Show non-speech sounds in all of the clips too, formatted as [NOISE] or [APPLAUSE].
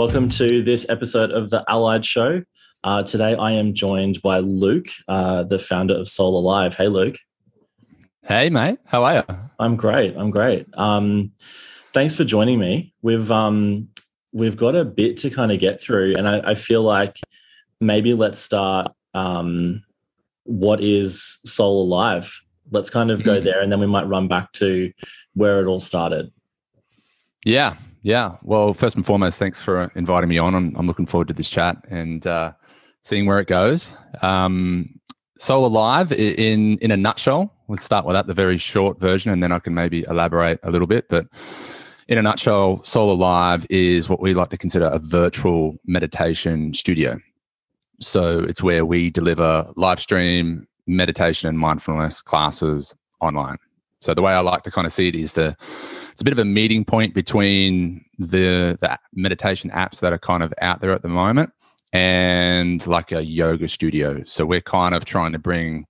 Welcome to this episode of the Allied Show. Uh, today I am joined by Luke, uh, the founder of Soul Alive. Hey, Luke. Hey, mate. How are you? I'm great. I'm great. Um, thanks for joining me. We've um, we've got a bit to kind of get through, and I, I feel like maybe let's start. Um, what is Soul Alive? Let's kind of go mm. there, and then we might run back to where it all started. Yeah, yeah. Well, first and foremost, thanks for inviting me on. I'm, I'm looking forward to this chat and uh, seeing where it goes. Um, Soul Alive in in a nutshell. Let's start with that, the very short version, and then I can maybe elaborate a little bit. But in a nutshell, Soul Alive is what we like to consider a virtual meditation studio. So it's where we deliver live stream meditation and mindfulness classes online. So the way I like to kind of see it is the it's a bit of a meeting point between the the meditation apps that are kind of out there at the moment and like a yoga studio. So we're kind of trying to bring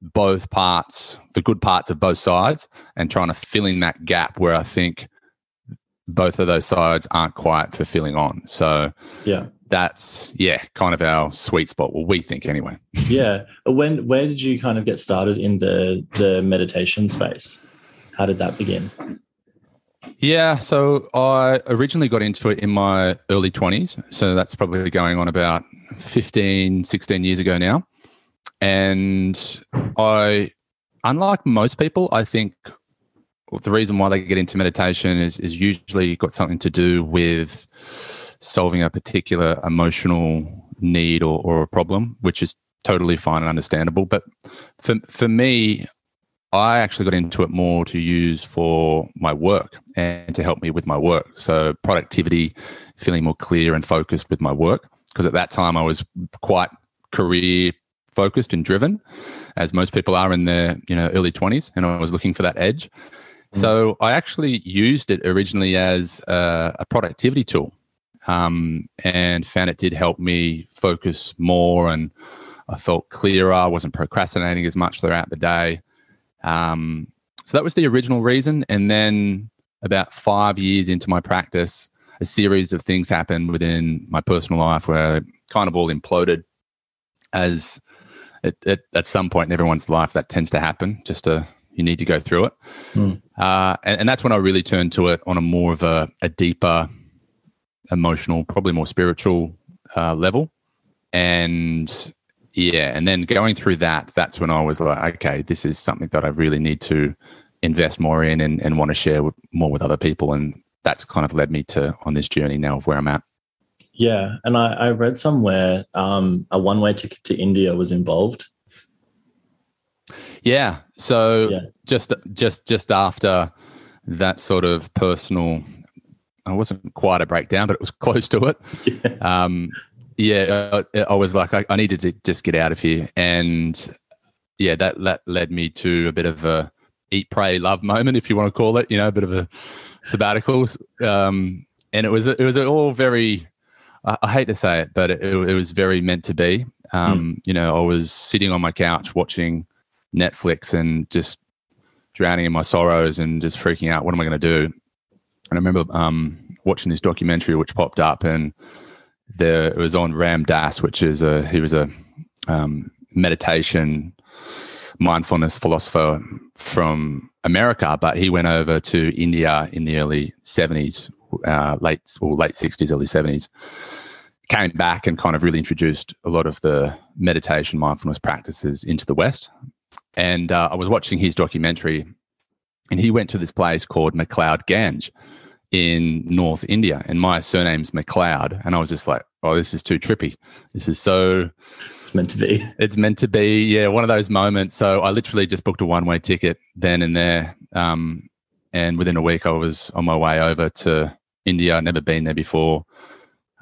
both parts, the good parts of both sides, and trying to fill in that gap where I think both of those sides aren't quite fulfilling on. So yeah, that's yeah, kind of our sweet spot. Well, we think anyway. [LAUGHS] yeah. When where did you kind of get started in the the meditation space? How did that begin? Yeah, so I originally got into it in my early 20s. So that's probably going on about 15, 16 years ago now. And I, unlike most people, I think the reason why they get into meditation is, is usually got something to do with solving a particular emotional need or, or a problem, which is totally fine and understandable. But for, for me, I actually got into it more to use for my work and to help me with my work. So, productivity, feeling more clear and focused with my work. Because at that time, I was quite career focused and driven, as most people are in their you know early twenties, and I was looking for that edge. Mm. So I actually used it originally as a, a productivity tool, um, and found it did help me focus more, and I felt clearer. I wasn't procrastinating as much throughout the day. Um, so that was the original reason. And then about five years into my practice, a series of things happened within my personal life where it kind of all imploded as it, it, at some point in everyone's life that tends to happen just to you need to go through it mm. uh, and, and, that's when i really turned to it on a more of a, a deeper emotional probably more spiritual uh, level and yeah, and then going through that, that's when I was like, okay, this is something that I really need to invest more in and, and want to share with, more with other people. And that's kind of led me to on this journey now of where I'm at. Yeah, and I, I read somewhere um, a one-way ticket to India was involved. Yeah, so yeah. just just just after that sort of personal, I wasn't quite a breakdown, but it was [LAUGHS] close to it. Yeah. Um, yeah, uh, I was like, I, I, needed to just get out of here, and yeah, that that led me to a bit of a eat, pray, love moment, if you want to call it. You know, a bit of a sabbatical, um, and it was it was all very. I, I hate to say it, but it, it, was very meant to be. Um, mm. You know, I was sitting on my couch watching Netflix and just drowning in my sorrows and just freaking out. What am I going to do? And I remember um, watching this documentary which popped up and there it was on Ram Dass, which is a he was a um, meditation mindfulness philosopher from America, but he went over to India in the early seventies, uh, late or late sixties, early seventies. Came back and kind of really introduced a lot of the meditation mindfulness practices into the West. And uh, I was watching his documentary, and he went to this place called McLeod Ganj, in North India, and my surname's McLeod, and I was just like, "Oh, this is too trippy. This is so." It's meant to be. It's meant to be. Yeah, one of those moments. So I literally just booked a one-way ticket then and there, um, and within a week I was on my way over to India. I'd never been there before.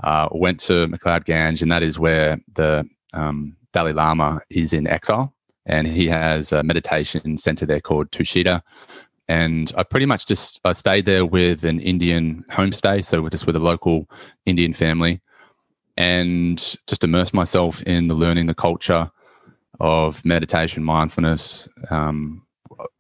Uh, went to McLeod Ganj, and that is where the um, Dalai Lama is in exile, and he has a meditation center there called Tushita and I pretty much just I stayed there with an Indian homestay, so just with a local Indian family, and just immersed myself in the learning the culture of meditation, mindfulness um,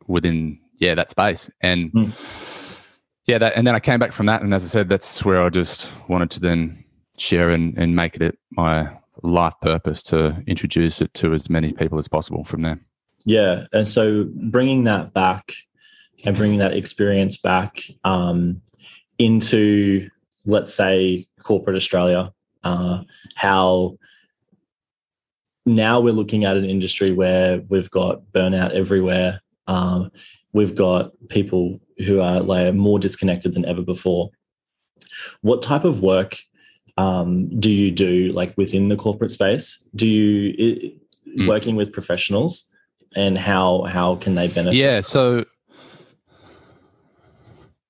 within yeah that space, and mm. yeah, that, and then I came back from that, and as I said, that's where I just wanted to then share and, and make it my life purpose to introduce it to as many people as possible from there. Yeah, and so bringing that back and bringing that experience back um, into, let's say, corporate Australia, uh, how now we're looking at an industry where we've got burnout everywhere. Um, we've got people who are like more disconnected than ever before. What type of work um, do you do like within the corporate space? Do you it, mm. working with professionals and how how can they benefit? Yeah, so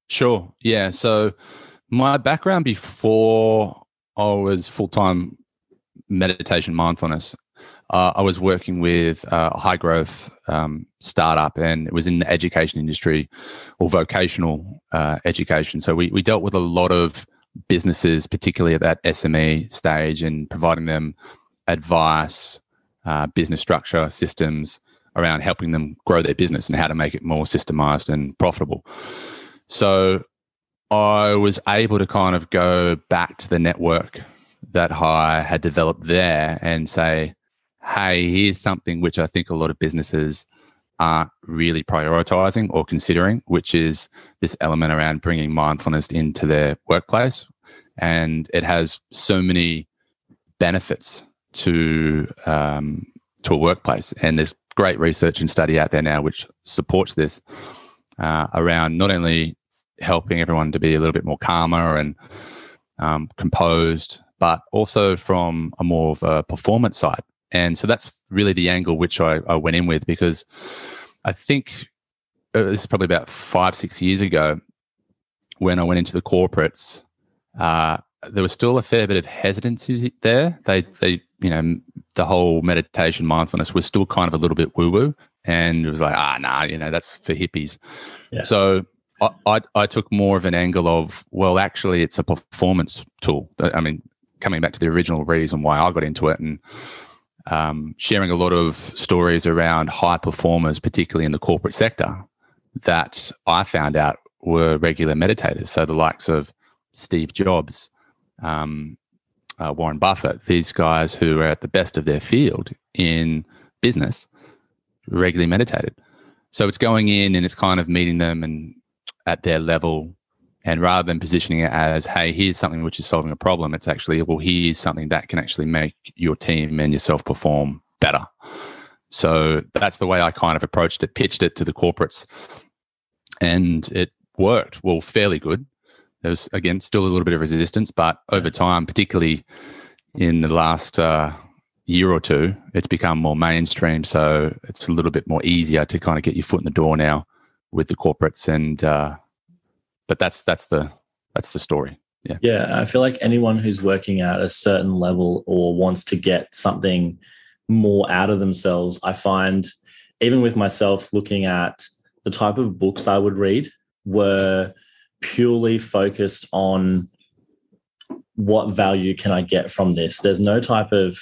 sure. Yeah, so my background before I was full time meditation mindfulness. Uh, I was working with uh, a high growth um, startup, and it was in the education industry or vocational uh, education. So we we dealt with a lot of businesses, particularly at that SME stage, and providing them advice, uh, business structure, systems around helping them grow their business and how to make it more systemized and profitable. So I was able to kind of go back to the network that I had developed there and say, hey, here's something which I think a lot of businesses aren't really prioritizing or considering, which is this element around bringing mindfulness into their workplace. And it has so many benefits to um, to a workplace. And there's great research and study out there now which supports this uh, around not only helping everyone to be a little bit more calmer and um, composed, but also from a more of a performance side. And so that's really the angle which I, I went in with because I think uh, this is probably about five, six years ago when I went into the corporates. Uh, there was still a fair bit of hesitancy there. They, they, you know, the whole meditation mindfulness was still kind of a little bit woo woo, and it was like, ah, nah, you know, that's for hippies. Yeah. So I, I, I took more of an angle of, well, actually, it's a performance tool. I mean, coming back to the original reason why I got into it, and um, sharing a lot of stories around high performers, particularly in the corporate sector, that I found out were regular meditators. So the likes of Steve Jobs, um, uh, Warren Buffett, these guys who are at the best of their field in business, regularly meditated. So it's going in and it's kind of meeting them and at their level and rather than positioning it as, hey, here's something which is solving a problem, it's actually, well, here's something that can actually make your team and yourself perform better. So that's the way I kind of approached it, pitched it to the corporates. And it worked, well, fairly good. There was, again, still a little bit of resistance, but over time, particularly in the last uh, year or two, it's become more mainstream. So it's a little bit more easier to kind of get your foot in the door now with the corporates and uh, but that's that's the that's the story. Yeah. Yeah. I feel like anyone who's working at a certain level or wants to get something more out of themselves, I find even with myself looking at the type of books I would read were purely focused on what value can I get from this. There's no type of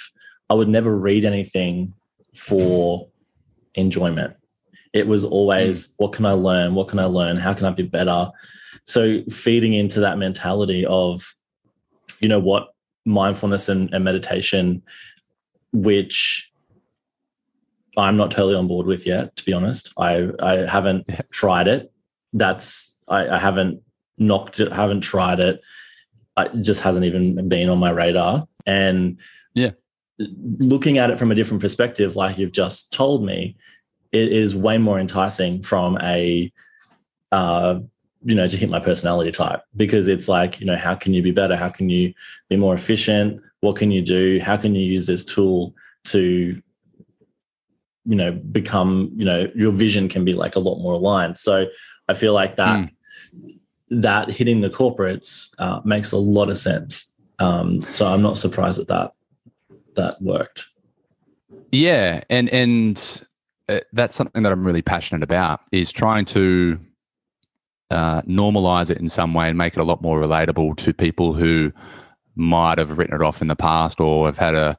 I would never read anything for enjoyment. It was always, mm. what can I learn? What can I learn? How can I be better? So feeding into that mentality of, you know, what mindfulness and, and meditation, which I'm not totally on board with yet, to be honest. I I haven't tried it. That's I, I haven't knocked it, haven't tried it. It just hasn't even been on my radar. And yeah, looking at it from a different perspective, like you've just told me, it is way more enticing from a uh, you know to hit my personality type. Because it's like you know how can you be better? How can you be more efficient? What can you do? How can you use this tool to you know become you know your vision can be like a lot more aligned. So i feel like that mm. that hitting the corporates uh, makes a lot of sense. Um, so i'm not surprised at that that worked yeah and and uh, that's something that i'm really passionate about is trying to uh, normalize it in some way and make it a lot more relatable to people who might have written it off in the past or have had a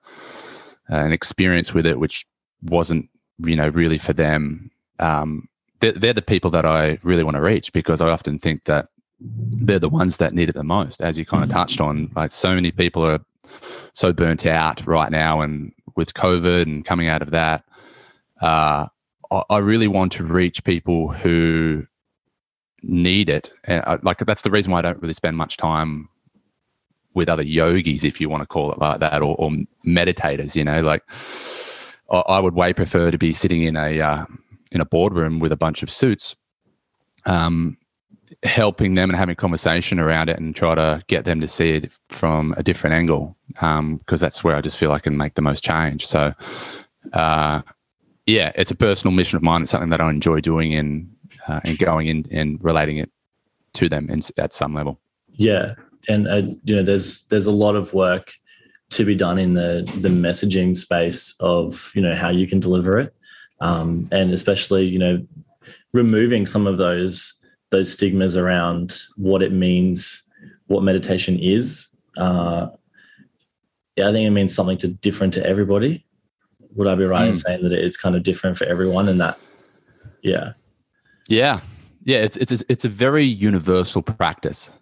an experience with it which wasn't you know really for them um, they're, they're, the people that i really want to reach because i often think that they're the ones that need it the most, as you kind of touched on. Like so many people are so burnt out right now, and with COVID and coming out of that, uh, I, I really want to reach people who need it. And I, like that's the reason why I don't really spend much time with other yogis, if you want to call it like that, or, or meditators. You know, like I, I, would way prefer to be sitting in a uh, in a boardroom with a bunch of suits, um, helping them and having a conversation around it, and try to get them to see it from a different angle, because um, that's where I just feel I can make the most change. So. Uh, yeah, it's a personal mission of mine. It's something that I enjoy doing and uh, and going in and relating it to them in, at some level. Yeah, and uh, you know, there's there's a lot of work to be done in the the messaging space of you know how you can deliver it, um, and especially you know removing some of those those stigmas around what it means, what meditation is. Uh, yeah, I think it means something to different to everybody. Would I be right mm. in hmm. saying that it's kind of different for everyone, and that, yeah, yeah, yeah, it's it's it's a very universal practice,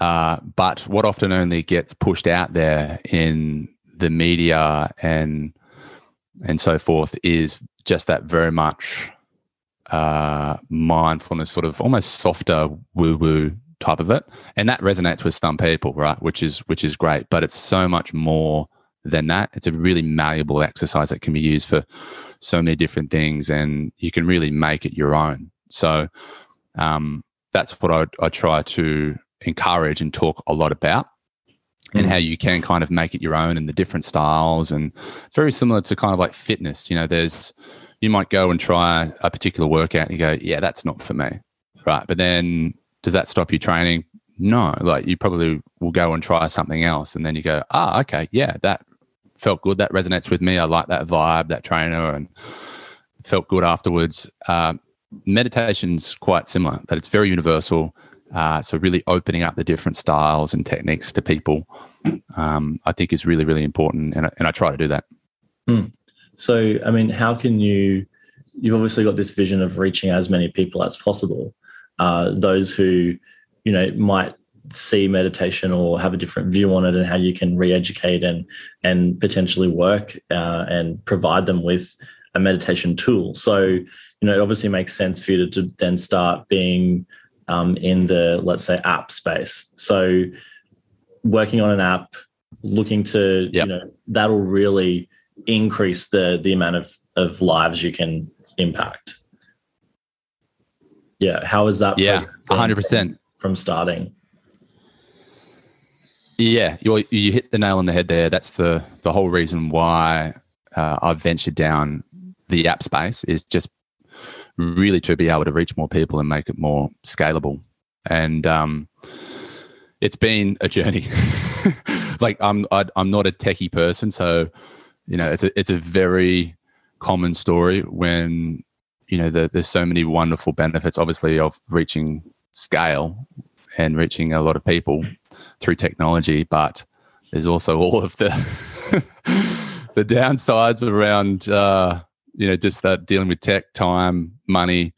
uh, but what often only gets pushed out there in the media and and so forth is just that very much uh, mindfulness, sort of almost softer woo woo type of it, and that resonates with some people, right? Which is which is great, but it's so much more than that. It's a really malleable exercise that can be used for so many different things, and you can really make it your own. So um, that's what I, I try to encourage and talk a lot about and mm. how you can kind of make it your own and the different styles and it's very similar to kind of like fitness you know there's you might go and try a particular workout and you go yeah that's not for me right but then does that stop you training no like you probably will go and try something else and then you go ah okay yeah that felt good that resonates with me i like that vibe that trainer and felt good afterwards um, meditation's quite similar, that it's very universal. Uh, so really opening up the different styles and techniques to people, um, I think is really, really important. And I, and I try to do that. Mm. So, I mean, how can you, you've obviously got this vision of reaching as many people as possible. Uh, those who, you know, might see meditation or have a different view on it and how you can re-educate and and potentially work uh, and provide them with a meditation tool. So you know, it obviously makes sense for you to, to then start being um, in the, let's say, app space. So working on an app, looking to, yep. you know, that'll really increase the the amount of, of lives you can impact. Yeah. How is that? Yeah, 100%. From starting? Yeah, you you hit the nail on the head there. That's the the whole reason why uh, I've ventured down the app space is just really to be able to reach more people and make it more scalable. And um, it's been a journey. [LAUGHS] like I'm, I, am i am not a techie person, so you know, it's a it's a very common story when you know the, there's so many wonderful benefits, obviously, of reaching scale and reaching a lot of people through technology, but there's also [LAUGHS] all of the the downsides around uh, you know just that dealing with tech time money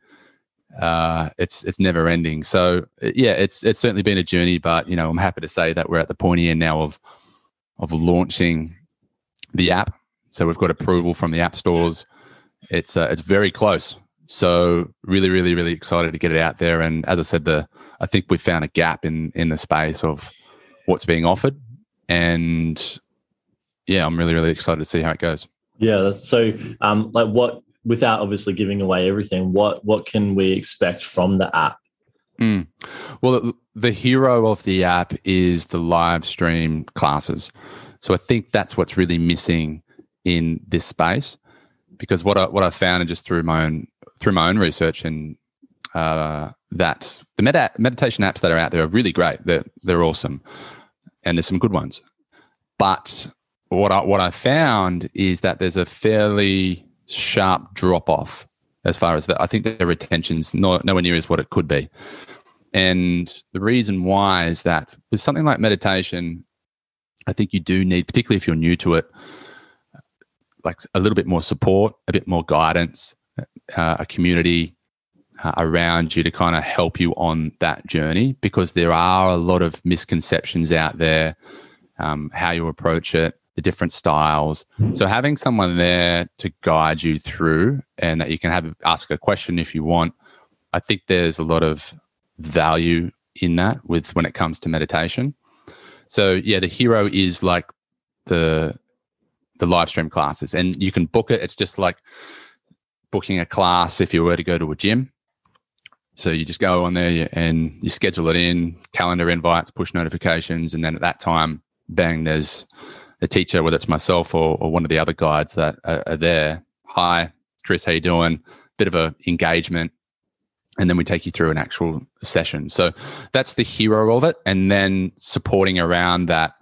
uh, it's it's never ending. So yeah it's it's certainly been a journey but you know i'm happy to say that we're at the pointy end now of of launching the app so we've got approval from the app stores it's uh, it's very close so really really really excited to get it out there and as i said the i think we've found a gap in in the space of what's being offered and yeah i'm really really excited to see how it goes yeah. So, um, like, what without obviously giving away everything, what what can we expect from the app? Mm. Well, the hero of the app is the live stream classes. So I think that's what's really missing in this space, because what I what I found and just through my own through my own research and uh, that the med- meditation apps that are out there are really great. They're they're awesome, and there's some good ones. But what I, what I found is that there's a fairly sharp drop off as far as that. I think the retention's not, nowhere near as what it could be. And the reason why is that with something like meditation, I think you do need, particularly if you're new to it, like a little bit more support, a bit more guidance, uh, a community, uh, around you to kind of help you on that journey because there are a lot of misconceptions out there, um, how you approach it, the different styles. So having someone there to guide you through and that you can have ask a question if you want, I think there's a lot of value in that with when it comes to meditation. So yeah, the hero is like the the live stream classes and you can book it. It's just like booking a class if you were to go to a gym. So you just go on there and you schedule it in, calendar invites, push notifications, and then at that time, bang, there's a teacher, whether it's myself or, or one of the other guides that are, are there. Hi, Chris, how you doing? Bit of a engagement, and then we take you through an actual session. So that's the hero of it, and then supporting around that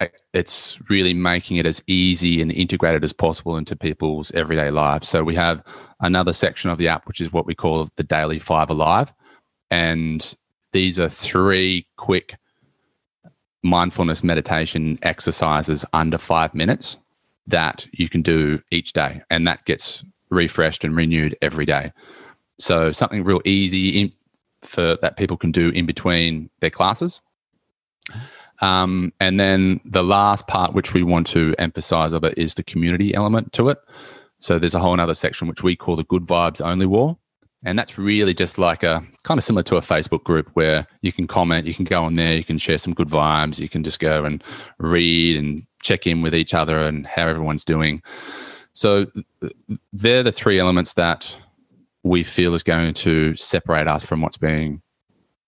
uh, it's really making it as easy and integrated as possible into people's everyday lives. So we have another section of the app, which is what we call the Daily Five Alive. And these are three quick mindfulness meditation exercises under five minutes that you can do each day. And that gets refreshed and renewed every day. So something real easy in, for that people can do in between their classes. Um, and then the last part, which we want to emphasize of it, is the community element to it. So there's a whole other section which we call the Good Vibes Only Wall. And that's really just like a kind of similar to a Facebook group where you can comment, you can go on there, you can share some good vibes, you can just go and read and check in with each other and how everyone's doing. So they're the three elements that we feel is going to separate us from what's being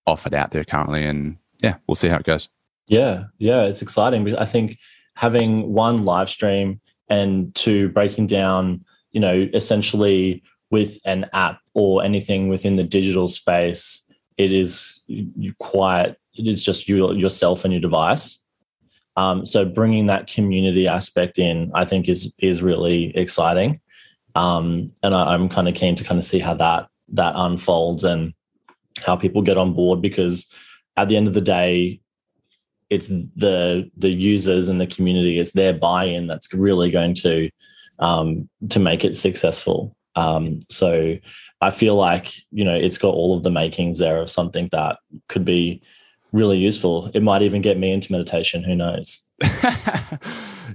offered out there currently. And yeah, we'll see how it goes. Yeah, yeah, it's exciting. I think having one live stream and two breaking down, you know, essentially with an app or anything within the digital space, it is you quiet. It is just you yourself and your device. Um, so bringing that community aspect in, I think, is is really exciting, um, and I, I'm kind of keen to kind of see how that that unfolds and how people get on board because at the end of the day, it's the the users and the community it's their buy-in that's really going to um, to make it successful. Um, so i feel like you know it's got all of the makings there of something that could be really useful. It might even get me into meditation who knows? [LAUGHS]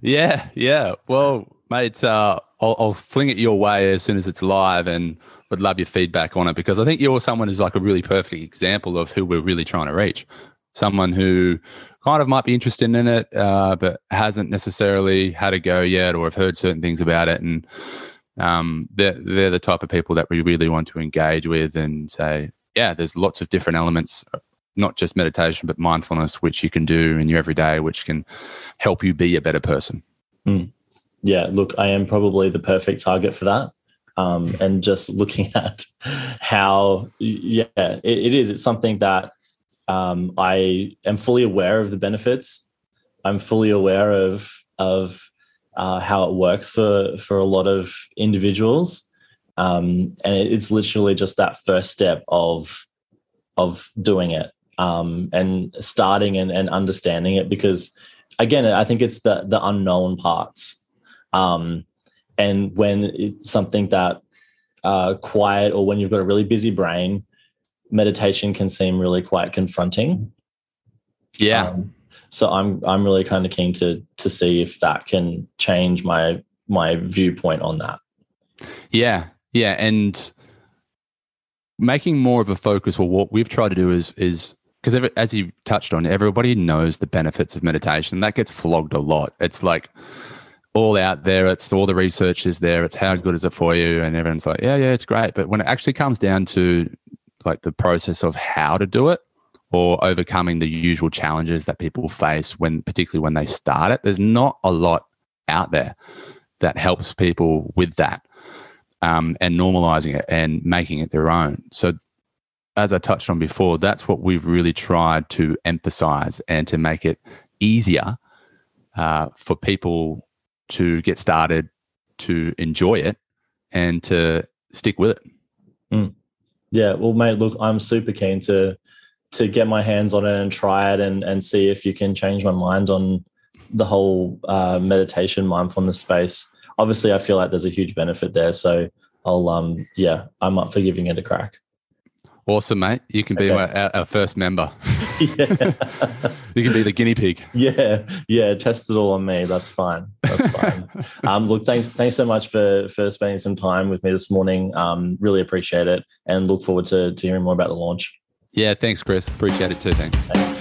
Yeah yeah. Well mate uh, I'll, I'll fling it your way as soon as it's live and would love your feedback on it because I think you're someone who's like a really perfect example of who we're really trying to reach someone who kind of might be interested in it, uh, but hasn't necessarily had a go yet or have heard certain things about it. And um, they're, they're the type of people that we really want to engage with and say, yeah, there's lots of different elements, not just meditation, but mindfulness, which you can do in your everyday, which can help you be a better person. Mm. Yeah, look, I am probably the perfect target for that. Um, and just [LAUGHS] looking at how, yeah, it, it is. It's something that um, I am fully aware of the benefits. I'm fully aware of of uh, how it works for for a lot of individuals, um, and it's literally just that first step of of doing it um, and starting and, and understanding it. Because again, I think it's the the unknown parts, um, and when it's something that uh, quiet or when you've got a really busy brain meditation can seem really quite confronting. Yeah. Um, so I'm I'm really kind of keen to to see if that can change my my viewpoint on that. Yeah. Yeah, and making more of a focus well what we've tried to do is is because as you touched on everybody knows the benefits of meditation that gets flogged a lot it's like all out there. It's all the research is there. It's how good is it for you? And everyone's like yeah yeah it's great. But when it actually comes down to like the process of how to do it or overcoming the usual challenges that people face when particularly when they start it there's not a lot out there that helps people with that um, and normalizing it and making it their own. So as i touched on before that's what we've really tried to emphasize and to make it easier uh, for people to get started to enjoy it and to stick with it mm. Yeah, well, mate, look, I'm super keen to to get my hands on it and try it and and see if you can change my mind on the whole uh, meditation mindfulness space. Obviously, I feel like there's a huge benefit there, so I'll um yeah, I'm up for giving it a crack. Awesome, mate. You can be okay. our, our, first member. [LAUGHS] [LAUGHS] yeah. you can be the guinea pig. Yeah, yeah. Test it all on me. That's fine. That's fine. [LAUGHS] um, look, thanks, thanks so much for for spending some time with me this morning. Um, really appreciate it, and look forward to to hearing more about the launch. Yeah, thanks, Chris. Appreciate it too. Thanks. Thanks.